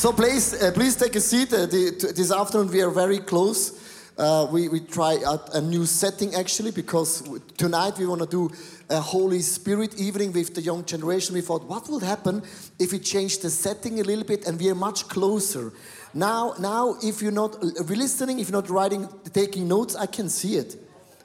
So please, uh, please take a seat. Uh, the, this afternoon we are very close. Uh, we, we try a new setting actually because tonight we want to do a Holy Spirit evening with the young generation. We thought, what will happen if we change the setting a little bit and we are much closer? Now, now, if you're not listening, if you're not writing, taking notes, I can see it.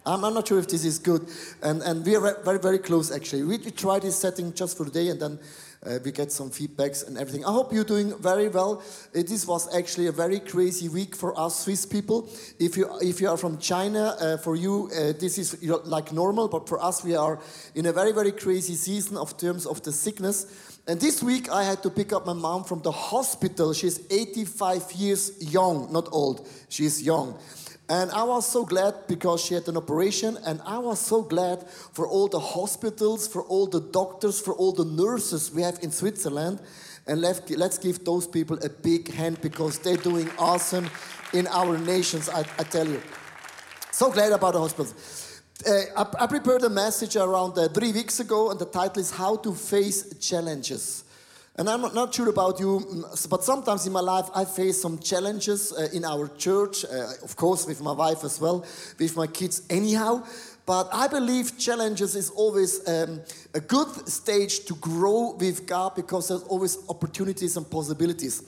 I'm, I'm not sure if this is good. And, and we are very, very close actually. We, we try this setting just for today and then uh, we get some feedbacks and everything. I hope you're doing very well. Uh, this was actually a very crazy week for us Swiss people. If you, if you are from China, uh, for you, uh, this is you know, like normal, but for us, we are in a very, very crazy season of terms of the sickness. And this week, I had to pick up my mom from the hospital. She's 85 years young, not old, she's young. And I was so glad because she had an operation, and I was so glad for all the hospitals, for all the doctors, for all the nurses we have in Switzerland. And let, let's give those people a big hand because they're doing awesome in our nations, I, I tell you. So glad about the hospitals. Uh, I, I prepared a message around uh, three weeks ago, and the title is How to Face Challenges. And I'm not, sure about you, but sometimes in my life I face some challenges uh, in our church, uh, of course, with my wife as well, with my kids, anyhow. But I believe challenges is always um, a good stage to grow with God because there's always opportunities and possibilities.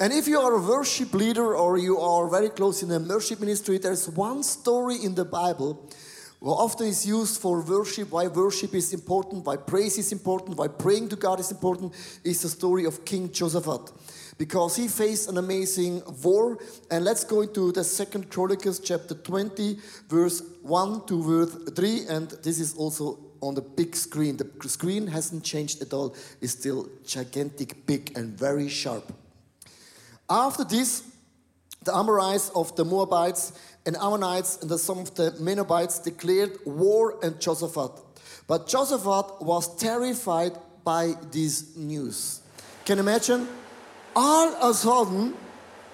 And if you are a worship leader or you are very close in the worship ministry, there's one story in the Bible well, often is used for worship, why worship is important, why praise is important, why praying to God is important, is the story of King Josaphat. Because he faced an amazing war. And let's go into the second Chronicles chapter 20, verse 1 to verse 3. And this is also on the big screen. The screen hasn't changed at all, it's still gigantic, big, and very sharp. After this, the Amorites of the Moabites and Ammonites and some of the Menobites declared war on Josaphat. But Josaphat was terrified by this news. Can you imagine? All of a sudden,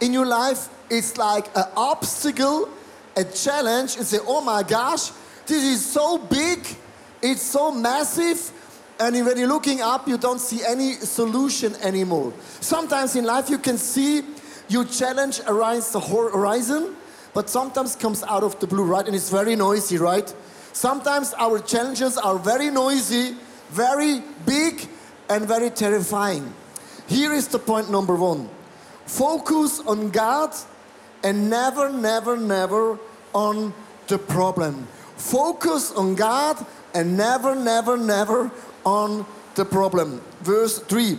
in your life, it's like an obstacle, a challenge. You say, oh my gosh, this is so big, it's so massive, and when you're looking up, you don't see any solution anymore. Sometimes in life, you can see your challenge around the horizon, but sometimes comes out of the blue, right? And it's very noisy, right? Sometimes our challenges are very noisy, very big, and very terrifying. Here is the point number one focus on God and never, never, never on the problem. Focus on God and never, never, never on the problem. Verse 3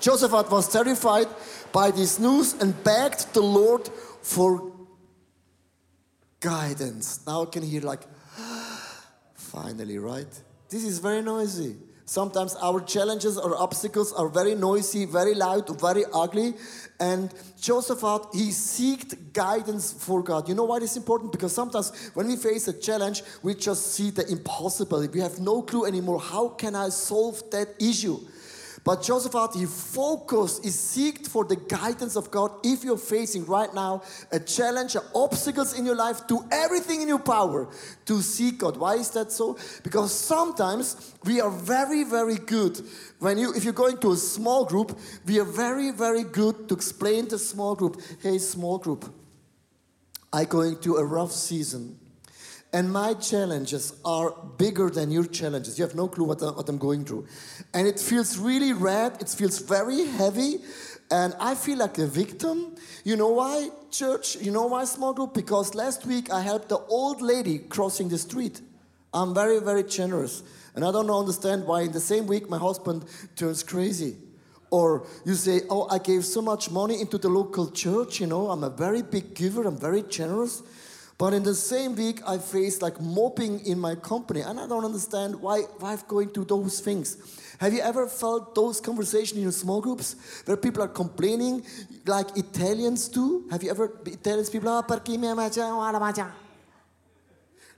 Josaphat was terrified by this news and begged the Lord for guidance. Now I can hear like, finally, right? This is very noisy. Sometimes our challenges or obstacles are very noisy, very loud, very ugly. And Josaphat, he seeked guidance for God. You know why this is important? Because sometimes when we face a challenge, we just see the impossible. We have no clue anymore. How can I solve that issue? But Josaphat, he focused, he seeked for the guidance of God. If you're facing right now a challenge, obstacles in your life, do everything in your power to seek God. Why is that so? Because sometimes we are very, very good. When you, if you're going to a small group, we are very, very good to explain to small group, hey, small group, I going to a rough season. And my challenges are bigger than your challenges. You have no clue what, I, what I'm going through. And it feels really red, it feels very heavy, and I feel like a victim. You know why, church? You know why, small group? Because last week I helped the old lady crossing the street. I'm very, very generous. And I don't understand why in the same week my husband turns crazy. Or you say, Oh, I gave so much money into the local church, you know, I'm a very big giver, I'm very generous. But in the same week, I faced like mobbing in my company, and I don't understand why, why I'm going through those things. Have you ever felt those conversations in your small groups where people are complaining like Italians do? Have you ever, Italians people, oh, perché mi mangia, ah,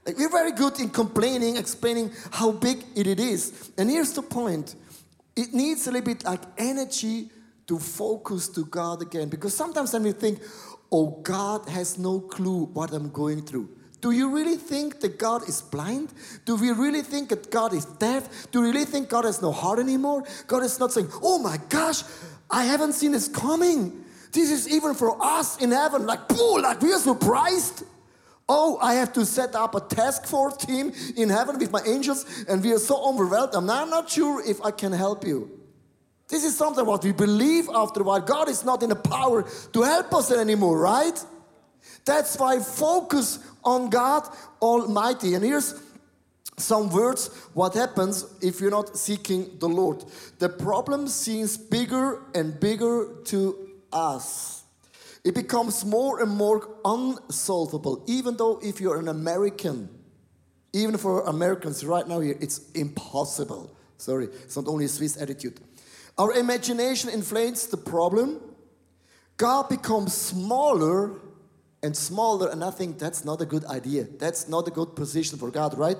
like we're very good in complaining, explaining how big it is. And here's the point. It needs a little bit like energy to focus to God again. Because sometimes when we think, oh, God has no clue what I'm going through. Do you really think that God is blind? Do we really think that God is deaf? Do we really think God has no heart anymore? God is not saying, Oh my gosh, I haven't seen this coming. This is even for us in heaven, like, boo, like we are surprised. Oh, I have to set up a task force team in heaven with my angels, and we are so overwhelmed. I'm not sure if I can help you. This is something what we believe after a while. God is not in the power to help us anymore, right? That's why focus on God Almighty. And here's some words what happens if you're not seeking the Lord. The problem seems bigger and bigger to us. It becomes more and more unsolvable, even though if you're an American, even for Americans right now here, it's impossible. Sorry, it's not only a Swiss attitude. Our imagination inflates the problem. God becomes smaller and smaller, and I think that's not a good idea. That's not a good position for God, right?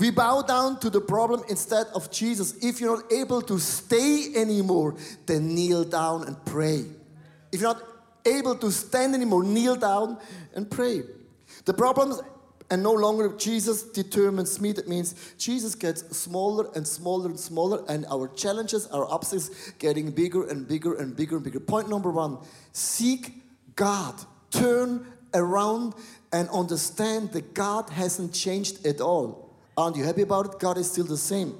We bow down to the problem instead of Jesus. If you're not able to stay anymore, then kneel down and pray. If you're not able to stand anymore, kneel down and pray. The problems and no longer Jesus determines me. That means Jesus gets smaller and smaller and smaller, and our challenges, our obstacles, getting bigger and bigger and bigger and bigger. Point number one seek God. Turn around and understand that God hasn't changed at all. Aren't you happy about it? God is still the same.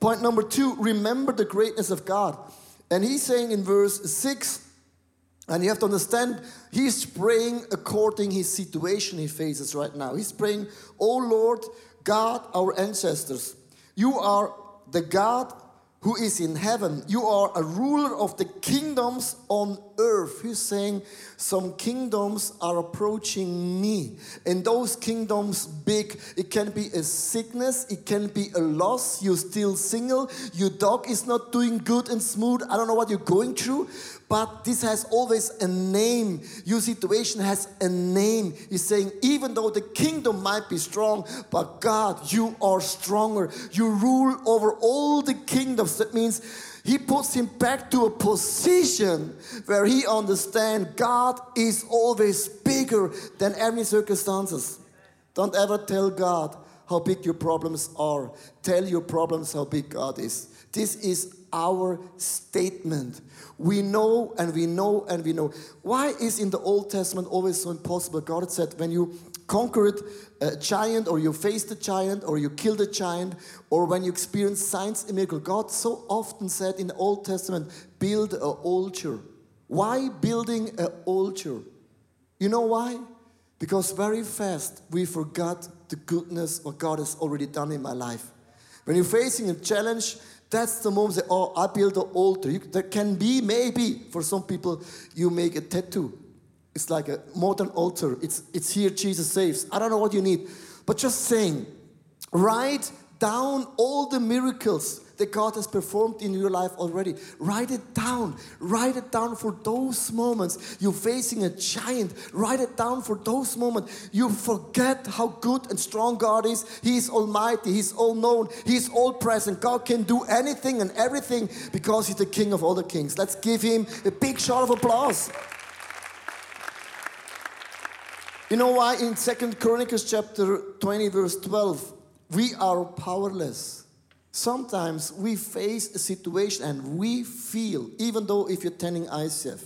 Point number two remember the greatness of God. And he's saying in verse 6, and you have to understand, he's praying according his situation he faces right now. He's praying, Oh Lord, God, our ancestors, you are the God who is in heaven. You are a ruler of the kingdoms on earth. He's saying, Some kingdoms are approaching me. And those kingdoms big. It can be a sickness, it can be a loss. You're still single, your dog is not doing good and smooth. I don't know what you're going through, but this has always a name. Your situation has a name. He's saying, even though the kingdom might be strong, but God, you are stronger. You rule over all the kingdoms. That means he puts him back to a position where he understands God is always bigger than any circumstances. Don't ever tell God how big your problems are. Tell your problems how big God is. This is our statement. We know and we know and we know. Why is in the Old Testament always so impossible? God said, when you conquered a giant or you faced a giant or you killed a giant or when you experience signs and miracles, God so often said in the Old Testament, build an altar. Why building an altar? You know why? Because very fast we forgot the goodness what God has already done in my life. When you're facing a challenge, that's the moment that, oh, I build an altar. You, there can be, maybe, for some people, you make a tattoo. It's like a modern altar. It's, it's here, Jesus saves. I don't know what you need. But just saying, write down all the miracles that God has performed in your life already. Write it down. Write it down for those moments you're facing a giant. Write it down for those moments you forget how good and strong God is. He is almighty, He's all known, He's all present. God can do anything and everything because He's the King of all the kings. Let's give Him a big shout of applause. You know why in Second Chronicles chapter 20 verse 12 we are powerless. Sometimes we face a situation and we feel, even though if you're attending ICF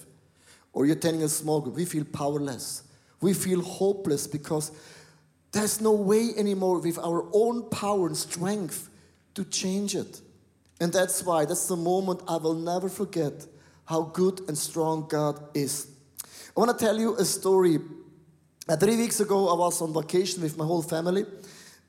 or you're attending a small group, we feel powerless. We feel hopeless because there's no way anymore with our own power and strength to change it. And that's why, that's the moment I will never forget how good and strong God is. I want to tell you a story. Uh, three weeks ago, I was on vacation with my whole family.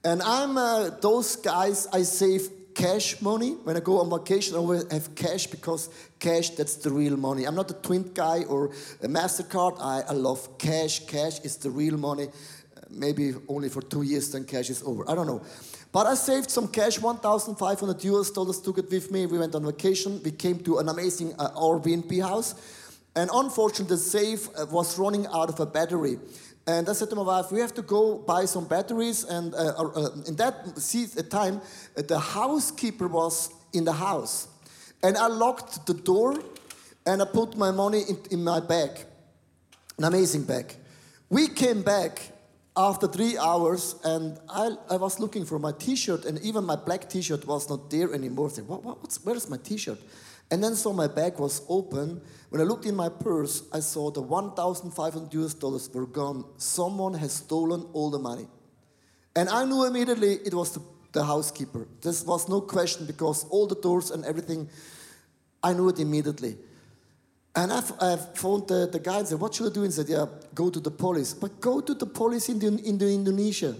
And I'm uh, those guys, I save cash money. When I go on vacation, I always have cash because cash, that's the real money. I'm not a TWINT guy or a MasterCard. I, I love cash. Cash is the real money. Uh, maybe only for two years, then cash is over. I don't know. But I saved some cash, 1,500 US dollars, took it with me. We went on vacation. We came to an amazing uh, Airbnb house. And unfortunately, the safe uh, was running out of a battery. And I said to my wife, we have to go buy some batteries. And uh, uh, in that time, uh, the housekeeper was in the house. And I locked the door and I put my money in, in my bag, an amazing bag. We came back after three hours, and I, I was looking for my T-shirt, and even my black T-shirt was not there anymore. I said, what, what, where's my T-shirt? And then so my bag was open. When I looked in my purse, I saw the 1,500 US dollars were gone. Someone has stolen all the money. And I knew immediately it was the, the housekeeper. This was no question because all the doors and everything, I knew it immediately. And I, I phoned the, the guy and said, What should I do? And he said, Yeah, go to the police. But go to the police in, the, in the Indonesia.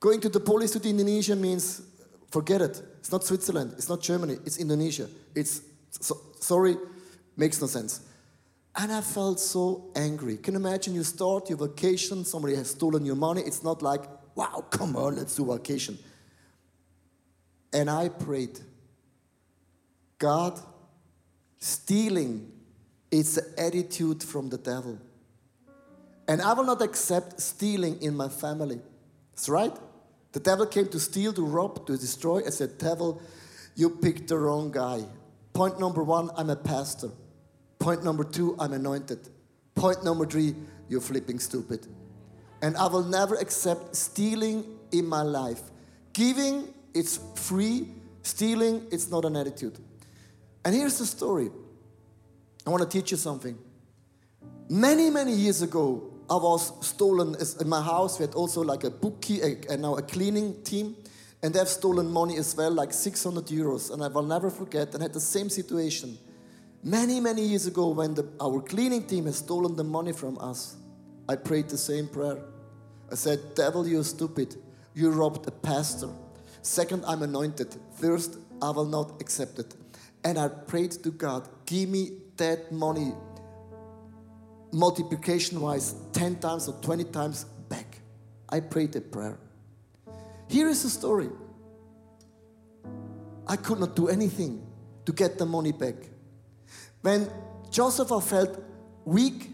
Going to the police to the Indonesia means forget it. It's not Switzerland, it's not Germany, it's Indonesia. It's so, sorry, makes no sense. And I felt so angry. Can you imagine you start your vacation, somebody has stolen your money. It's not like, wow, come on, let's do vacation. And I prayed, God, stealing is an attitude from the devil. And I will not accept stealing in my family. That's right. The devil came to steal, to rob, to destroy. I said, Devil, you picked the wrong guy. Point number one, I'm a pastor. Point number two, I'm anointed. Point number three, you're flipping stupid. And I will never accept stealing in my life. Giving, it's free. Stealing, it's not an attitude. And here's the story I want to teach you something. Many, many years ago, I was stolen in my house. We had also like a bookie and uh, now a cleaning team and they've stolen money as well, like 600 euros. And I will never forget, and had the same situation many, many years ago when the, our cleaning team has stolen the money from us. I prayed the same prayer. I said, Devil, you're stupid. You robbed a pastor. Second, I'm anointed. First, I will not accept it. And I prayed to God, give me that money multiplication wise 10 times or 20 times back. I prayed that prayer. Here is the story. I could not do anything to get the money back. When Joseph felt weak,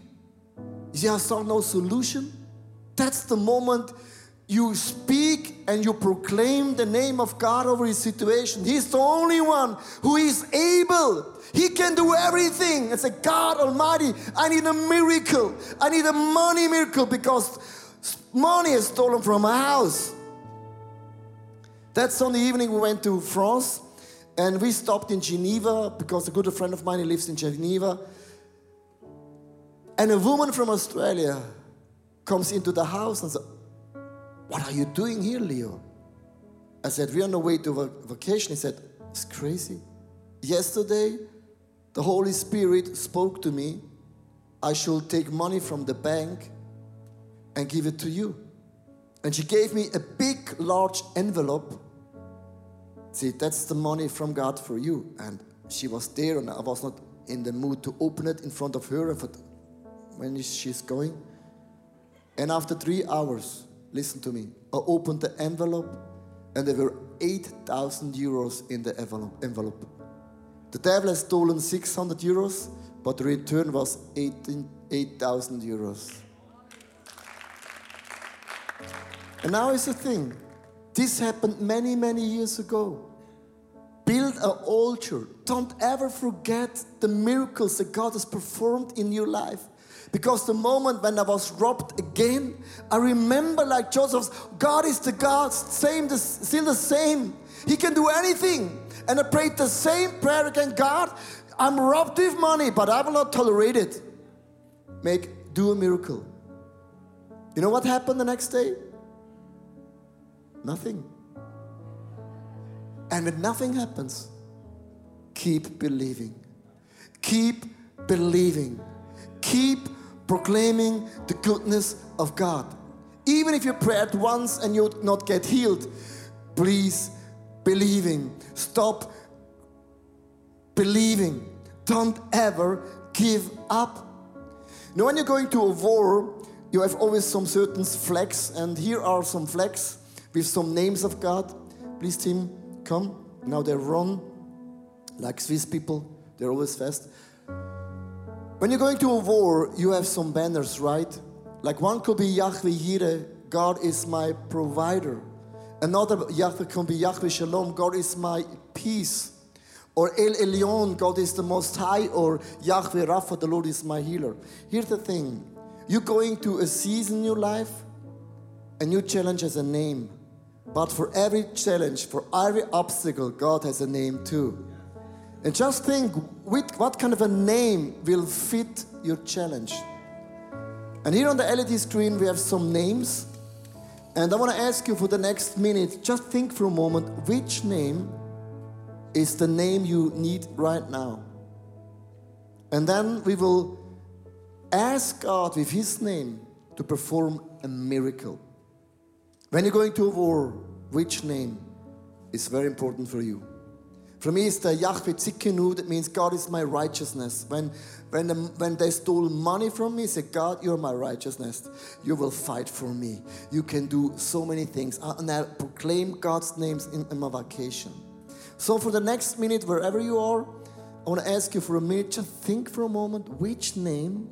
he saw no solution. That's the moment you speak and you proclaim the name of God over his situation. He's the only one who is able. He can do everything. And say, God Almighty, I need a miracle. I need a money miracle because money is stolen from my house. That Sunday evening, we went to France and we stopped in Geneva because a good friend of mine lives in Geneva. And a woman from Australia comes into the house and says, What are you doing here, Leo? I said, We're on the way to a vacation. He said, It's crazy. Yesterday, the Holy Spirit spoke to me. I should take money from the bank and give it to you. And she gave me a big, large envelope. See, that's the money from God for you. And she was there, and I was not in the mood to open it in front of her. When she's going, and after three hours, listen to me, I opened the envelope, and there were 8,000 euros in the envelope. The devil has stolen 600 euros, but the return was 8,000 euros. And now is the thing. This happened many, many years ago. Build an altar. Don't ever forget the miracles that God has performed in your life. Because the moment when I was robbed again, I remember like Joseph, God is the God, same, the, still the same. He can do anything. And I prayed the same prayer again. God, I'm robbed with money, but I will not tolerate it. Make do a miracle. You know what happened the next day? Nothing. And when nothing happens, keep believing. Keep believing. Keep proclaiming the goodness of God. Even if you prayed once and you not get healed, please believing. Stop believing. Don't ever give up. Now, when you're going to a war, you have always some certain flags, and here are some flags with some names of God. Please, team, come. Now they run like Swiss people, they're always fast. When you're going to a war, you have some banners, right? Like one could be Yahweh Yireh, God is my provider. Another Yahweh can be Yahweh Shalom, God is my peace. Or El Elyon, God is the Most High. Or Yahweh Rapha, the Lord is my healer. Here's the thing you're going to a season in your life A new challenge has a name. But for every challenge, for every obstacle, God has a name too. And just think with what kind of a name will fit your challenge. And here on the LED screen, we have some names. And I want to ask you for the next minute, just think for a moment which name is the name you need right now. And then we will ask God with His name to perform a miracle. When you're going to war, which name is very important for you? For me, it's the Yahweh Tzidkenu, that means God is my righteousness. When, when, the, when they stole money from me, say, God, you're my righteousness. You will fight for me. You can do so many things. Uh, and I proclaim God's names in, in my vacation. So, for the next minute, wherever you are, I want to ask you for a minute, just think for a moment which name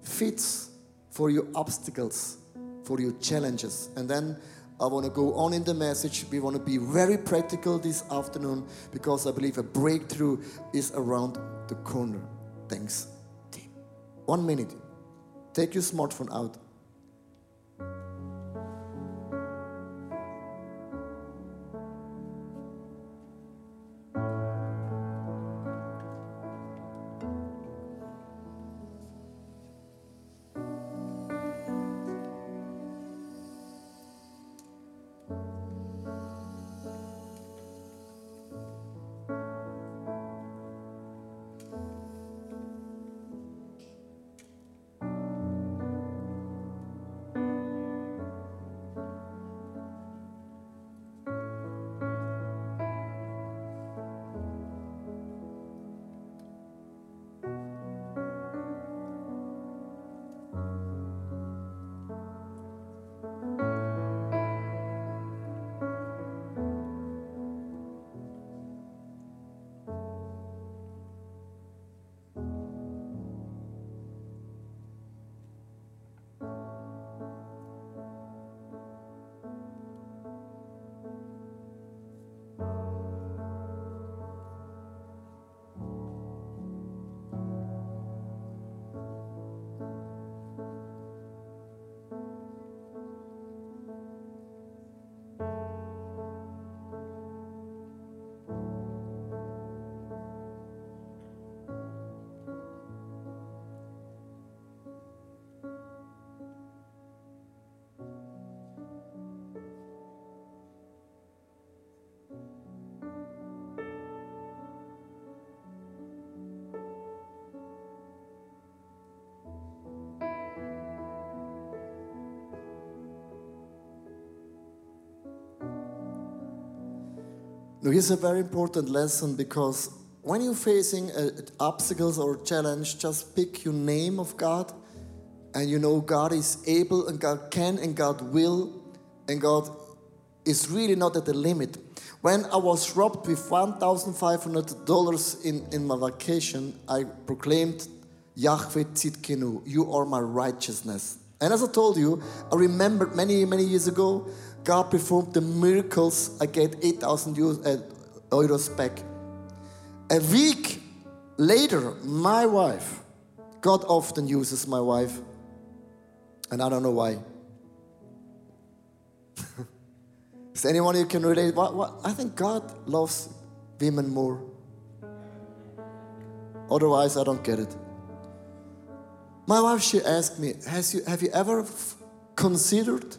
fits for your obstacles, for your challenges. And then I want to go on in the message. We want to be very practical this afternoon because I believe a breakthrough is around the corner. Thanks, team. One minute. Take your smartphone out. Now, here's a very important lesson because when you're facing uh, obstacles or challenge, just pick your name of God, and you know God is able, and God can, and God will, and God is really not at the limit. When I was robbed with $1,500 in, in my vacation, I proclaimed, Yahweh Tzidkenu, you are my righteousness. And as I told you, I remembered many, many years ago, God performed the miracles. I get 8,000 uh, euros back. A week later, my wife, God often uses my wife, and I don't know why. Is anyone who can relate? What, what? I think God loves women more. Otherwise, I don't get it. My wife, she asked me, Has you, Have you ever considered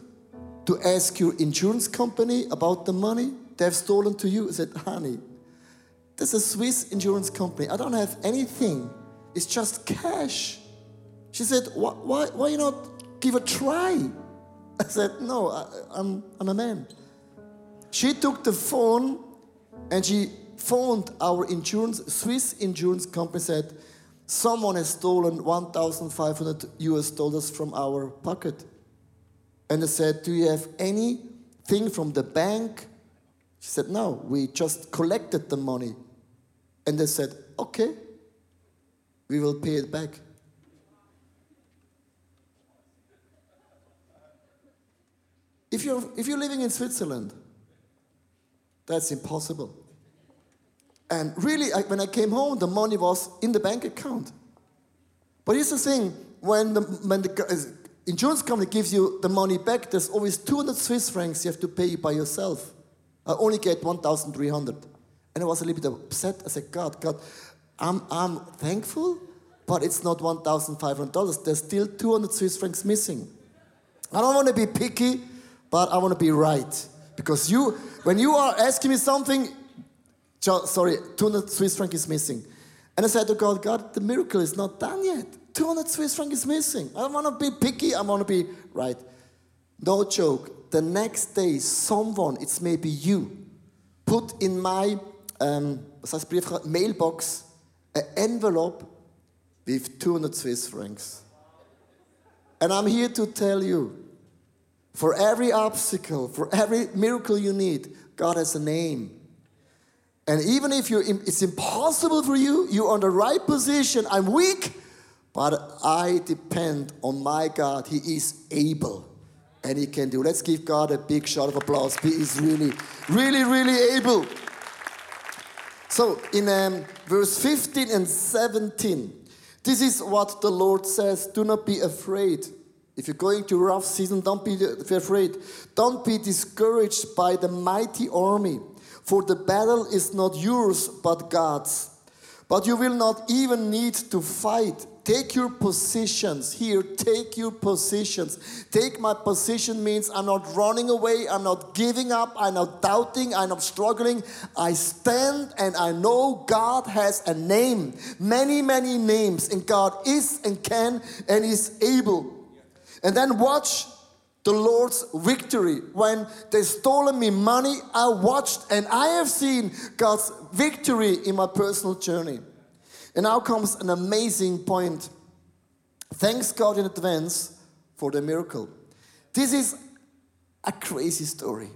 to ask your insurance company about the money they've stolen to you. I said, honey, this is a Swiss insurance company. I don't have anything. It's just cash. She said, why, why, why not give a try? I said, no, I, I'm, I'm a man. She took the phone and she phoned our insurance, Swiss insurance company, said, someone has stolen 1,500 US dollars from our pocket. And I said, Do you have anything from the bank? She said, No, we just collected the money. And they said, Okay, we will pay it back. If you're, if you're living in Switzerland, that's impossible. And really, I, when I came home, the money was in the bank account. But here's the thing when the, when the insurance company gives you the money back, there's always 200 Swiss francs you have to pay by yourself. I only get 1,300. And I was a little bit upset. I said, God, God, I'm, I'm thankful, but it's not $1,500. There's still 200 Swiss francs missing. I don't want to be picky, but I want to be right. Because you, when you are asking me something, sorry, 200 Swiss francs is missing. And I said to God, God, the miracle is not done yet. 200 Swiss franc is missing. I want to be picky, I want to be right. No joke. The next day, someone, it's maybe you, put in my um, was heißt Briefkarte, mailbox an envelope with 200 Swiss francs. And I'm here to tell you for every obstacle, for every miracle you need, God has a name. And even if it's impossible for you, you're on the right position. I'm weak, but I depend on my God. He is able and he can do. Let's give God a big shout of applause. He is really, really, really able. So in um, verse 15 and 17, this is what the Lord says Do not be afraid. If you're going to rough season, don't be afraid. Don't be discouraged by the mighty army, for the battle is not yours, but God's. But you will not even need to fight. Take your positions here. Take your positions. Take my position means I'm not running away. I'm not giving up. I'm not doubting. I'm not struggling. I stand and I know God has a name. Many, many names. And God is and can and is able. And then watch the Lord's victory. When they stole me money, I watched and I have seen God's victory in my personal journey. And now comes an amazing point. Thanks God in advance for the miracle. This is a crazy story.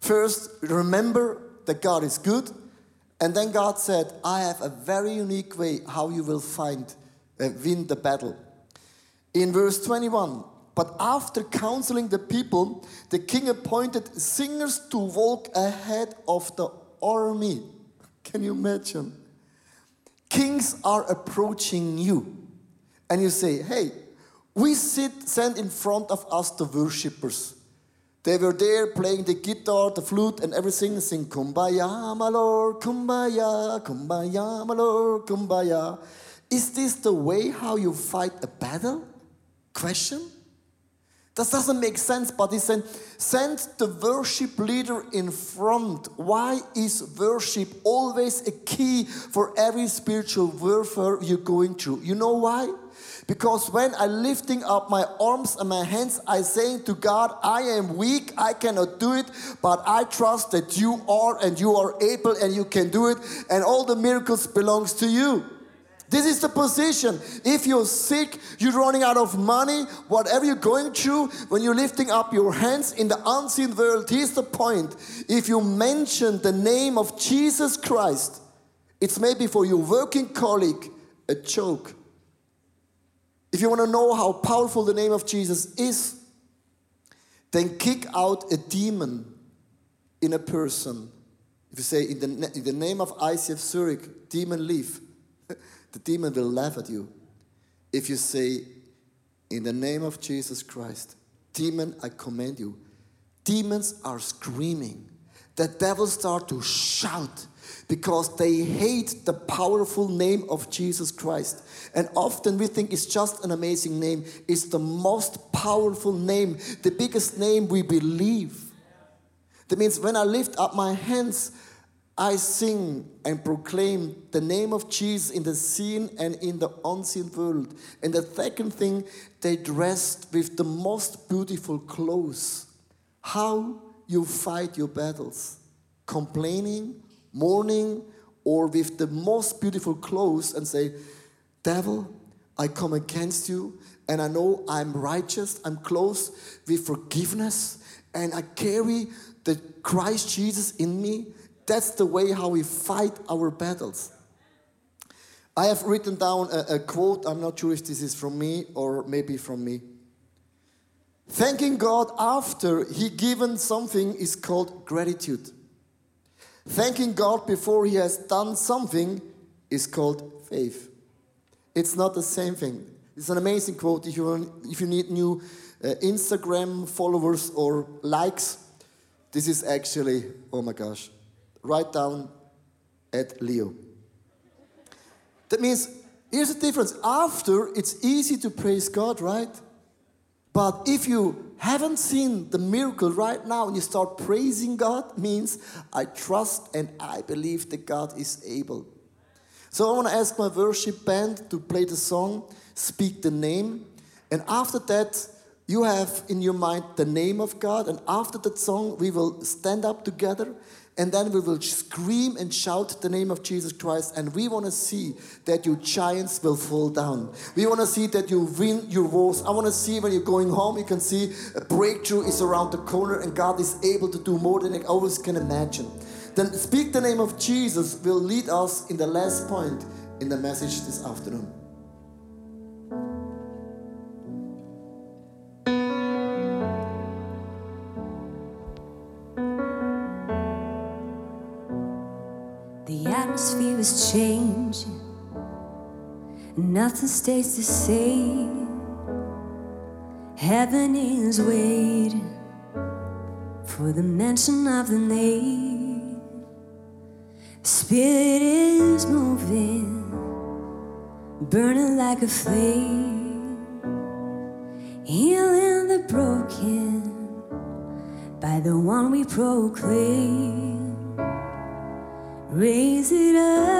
First, remember that God is good. And then God said, I have a very unique way how you will find, uh, win the battle. In verse 21, but after counseling the people, the king appointed singers to walk ahead of the army. Can you imagine? Kings are approaching you, and you say, Hey, we sit, send in front of us the worshippers. They were there playing the guitar, the flute, and everything, sing Kumbaya, my Lord, Kumbaya, Kumbaya, my Lord, Kumbaya. Is this the way how you fight a battle? Question? That doesn't make sense, but he said, send the worship leader in front. Why is worship always a key for every spiritual warfare you're going through? You know why? Because when I lifting up my arms and my hands, I saying to God, I am weak, I cannot do it, but I trust that you are and you are able and you can do it, and all the miracles belongs to you. This is the position. If you're sick, you're running out of money, whatever you're going through, when you're lifting up your hands in the unseen world, here's the point. If you mention the name of Jesus Christ, it's maybe for your working colleague a joke. If you want to know how powerful the name of Jesus is, then kick out a demon in a person. If you say, in the, in the name of ICF Zurich, demon leave the demon will laugh at you. If you say, In the name of Jesus Christ, demon, I command you. Demons are screaming. The devils start to shout because they hate the powerful name of Jesus Christ. And often we think it's just an amazing name. It's the most powerful name, the biggest name we believe. That means when I lift up my hands, I sing and proclaim the name of Jesus in the seen and in the unseen world. And the second thing, they dressed with the most beautiful clothes. How you fight your battles complaining, mourning, or with the most beautiful clothes and say, Devil, I come against you, and I know I'm righteous, I'm close with forgiveness, and I carry the Christ Jesus in me that's the way how we fight our battles. I have written down a, a, quote. I'm not sure if this is from me or maybe from me. Thanking God after He given something is called gratitude. Thanking God before He has done something is called faith. It's not the same thing. It's an amazing quote. If you, if you need new uh, Instagram followers or likes, this is actually, oh my gosh, write down at Leo. That means, here's the difference. After, it's easy to praise God, right? But if you haven't seen the miracle right now and you start praising God, means I trust and I believe that God is able. So I want to ask my worship band to play the song, Speak the Name. And after that, you have in your mind the name of God. And after that song, we will stand up together and then we will scream and shout the name of Jesus Christ. And we want to see that your giants will fall down. We want to see that you win your wars. I want to see when you're going home, you can see a breakthrough is around the corner and God is able to do more than I always can imagine. Then speak the name of Jesus will lead us in the last point in the message this afternoon. Atmosphere is changing, nothing stays the same. Heaven is waiting for the mention of the name. Spirit is moving, burning like a flame, healing the broken by the one we proclaim. Raise it up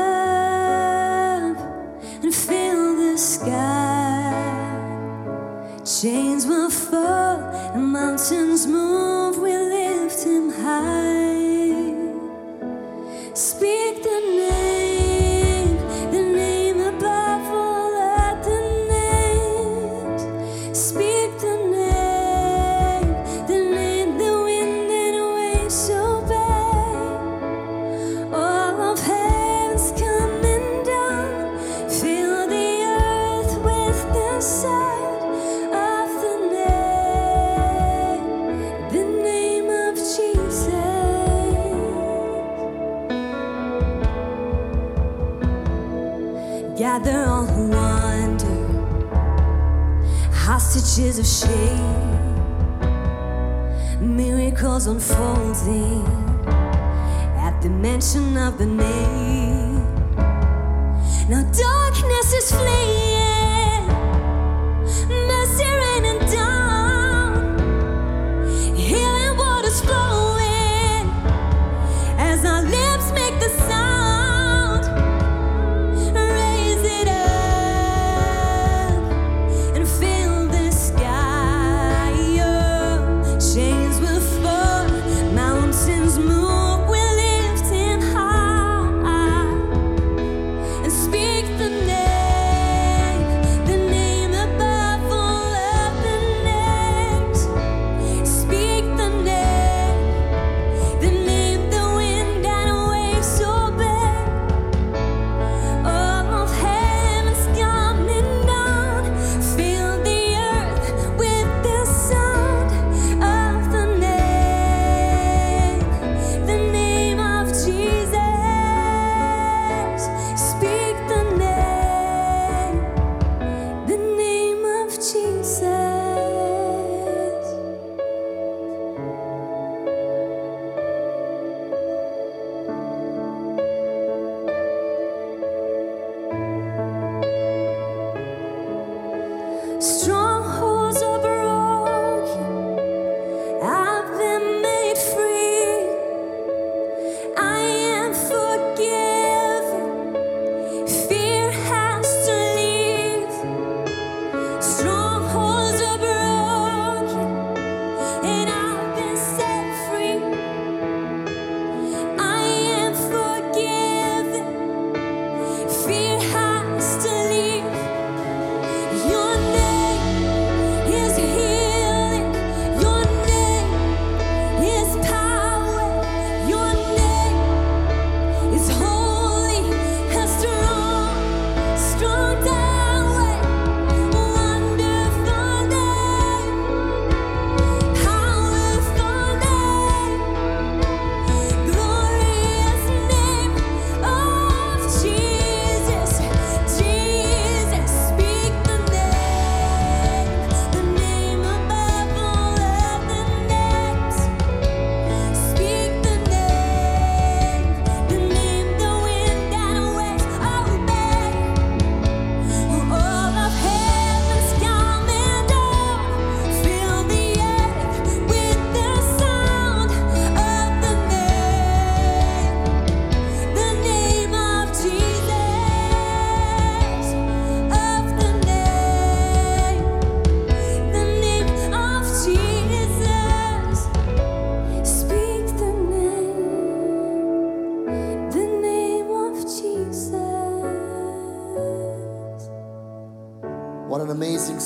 and fill the sky. Chains will fall and mountains move. We lift him high. Speak the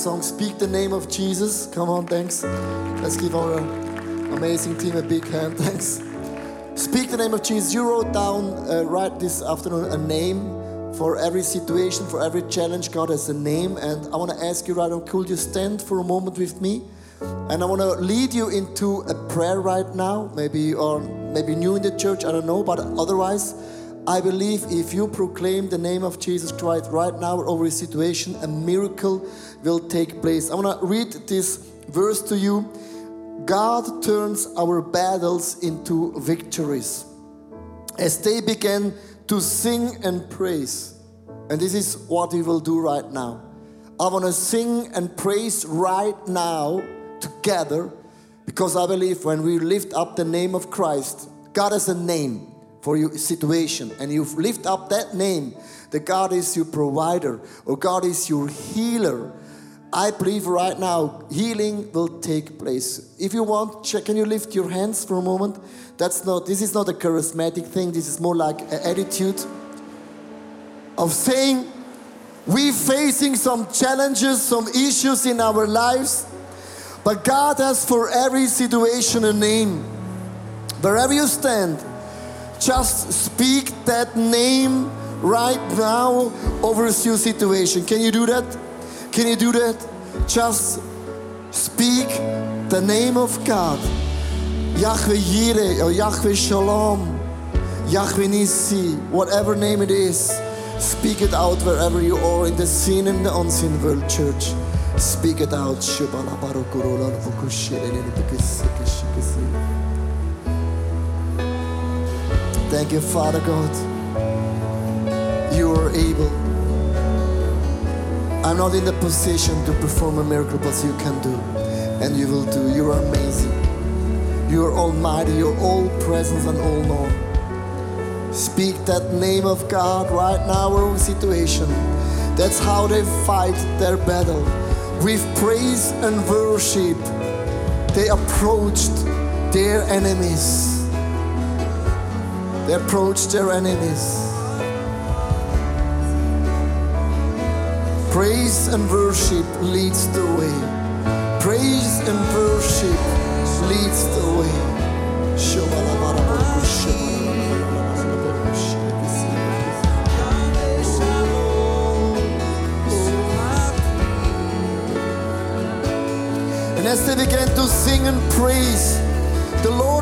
song. Speak the name of Jesus. Come on, thanks. Let's give our amazing team a big hand. Thanks. Speak the name of Jesus. You wrote down uh, right this afternoon a name for every situation, for every challenge. God has a name. And I want to ask you right now, could you stand for a moment with me? And I want to lead you into a prayer right now. Maybe or maybe new in the church, I don't know, but otherwise, I believe if you proclaim the name of Jesus Christ right now over a situation, a miracle will take place. I want to read this verse to you. God turns our battles into victories. As they began to sing and praise, and this is what we will do right now. I want to sing and praise right now together because I believe when we lift up the name of Christ, God has a name for your situation and you lift up that name that God is your provider or God is your healer. I believe right now healing will take place. If you want, can you lift your hands for a moment? That's not this is not a charismatic thing, this is more like an attitude of saying we facing some challenges, some issues in our lives, but God has for every situation a name. Wherever you stand, just speak that name right now over your situation. Can you do that? Can you do that? Just speak the name of God. Yahweh Yireh or Yahweh Shalom, Yahweh Nissi, whatever name it is, speak it out wherever you are in the seen and the unseen world, church. Speak it out. Thank you, Father God. You are able. I'm not in the position to perform a miracle, but you can do, and you will do. You are amazing. You are almighty. You're all present and all known. Speak that name of God right now over situation. That's how they fight their battle. With praise and worship, they approached their enemies. They approached their enemies. Praise and worship leads the way. Praise and worship leads the way. And as they began to sing and praise,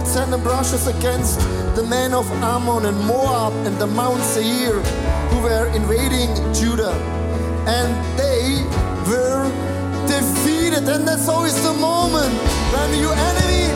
the Lord sent ambushes against the men of Ammon and Moab and the Mount Seir who were invading Judah. And they were defeated. And that's always the moment when your enemy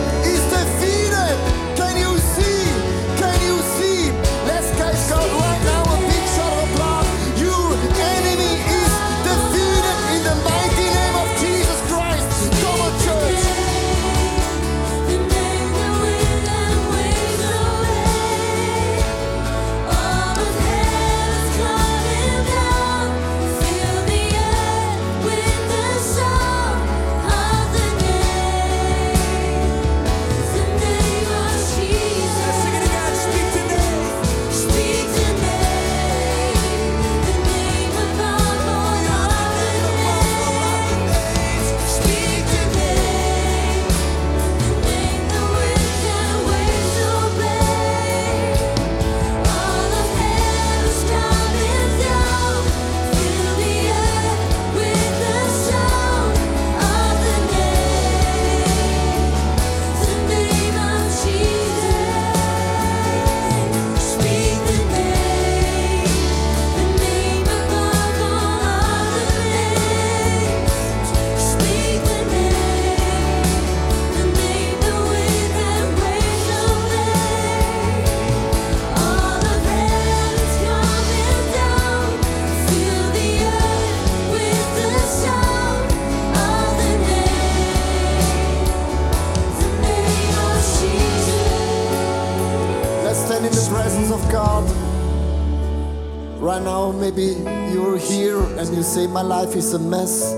maybe you're here and you say, My life is a mess.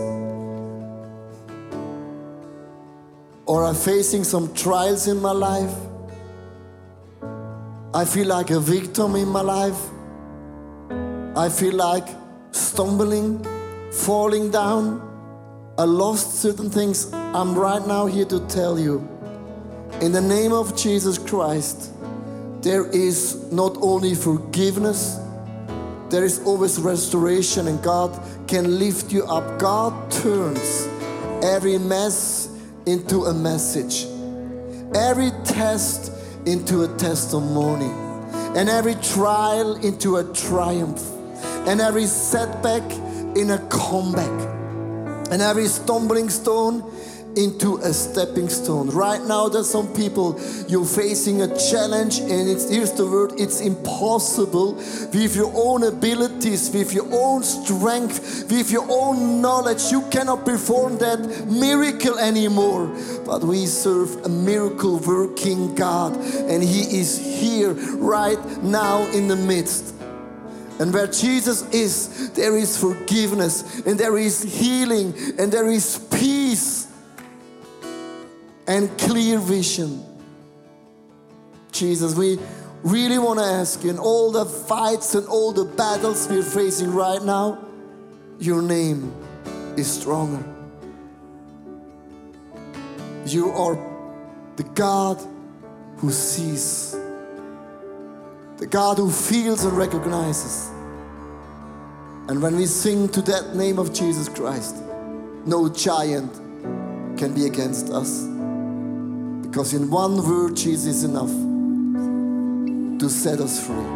Or I'm facing some trials in my life. I feel like a victim in my life. I feel like stumbling, falling down, I lost certain things. I'm right now here to tell you in the name of Jesus Christ, there is not only forgiveness, there is always restoration, and God can lift you up. God turns every mess into a message, every test into a testimony, and every trial into a triumph, and every setback in a comeback, and every stumbling stone into a stepping stone. Right now, there's some people you're facing a challenge, and it's here's the word: it's impossible with your own abilities, with your own strength, with your own knowledge. You cannot perform that miracle anymore. But we serve a miracle working God, and He is here right now in the midst. And where Jesus is, there is forgiveness, and there is healing, and there is peace and clear vision. Jesus, we really want to ask you in all the fights and all the battles we're facing right now, your name is stronger. You are the God who sees, the God who feels and recognizes. And when we sing to that name of Jesus Christ, no giant can be against us. Because in one word, Jesus is enough to set us free.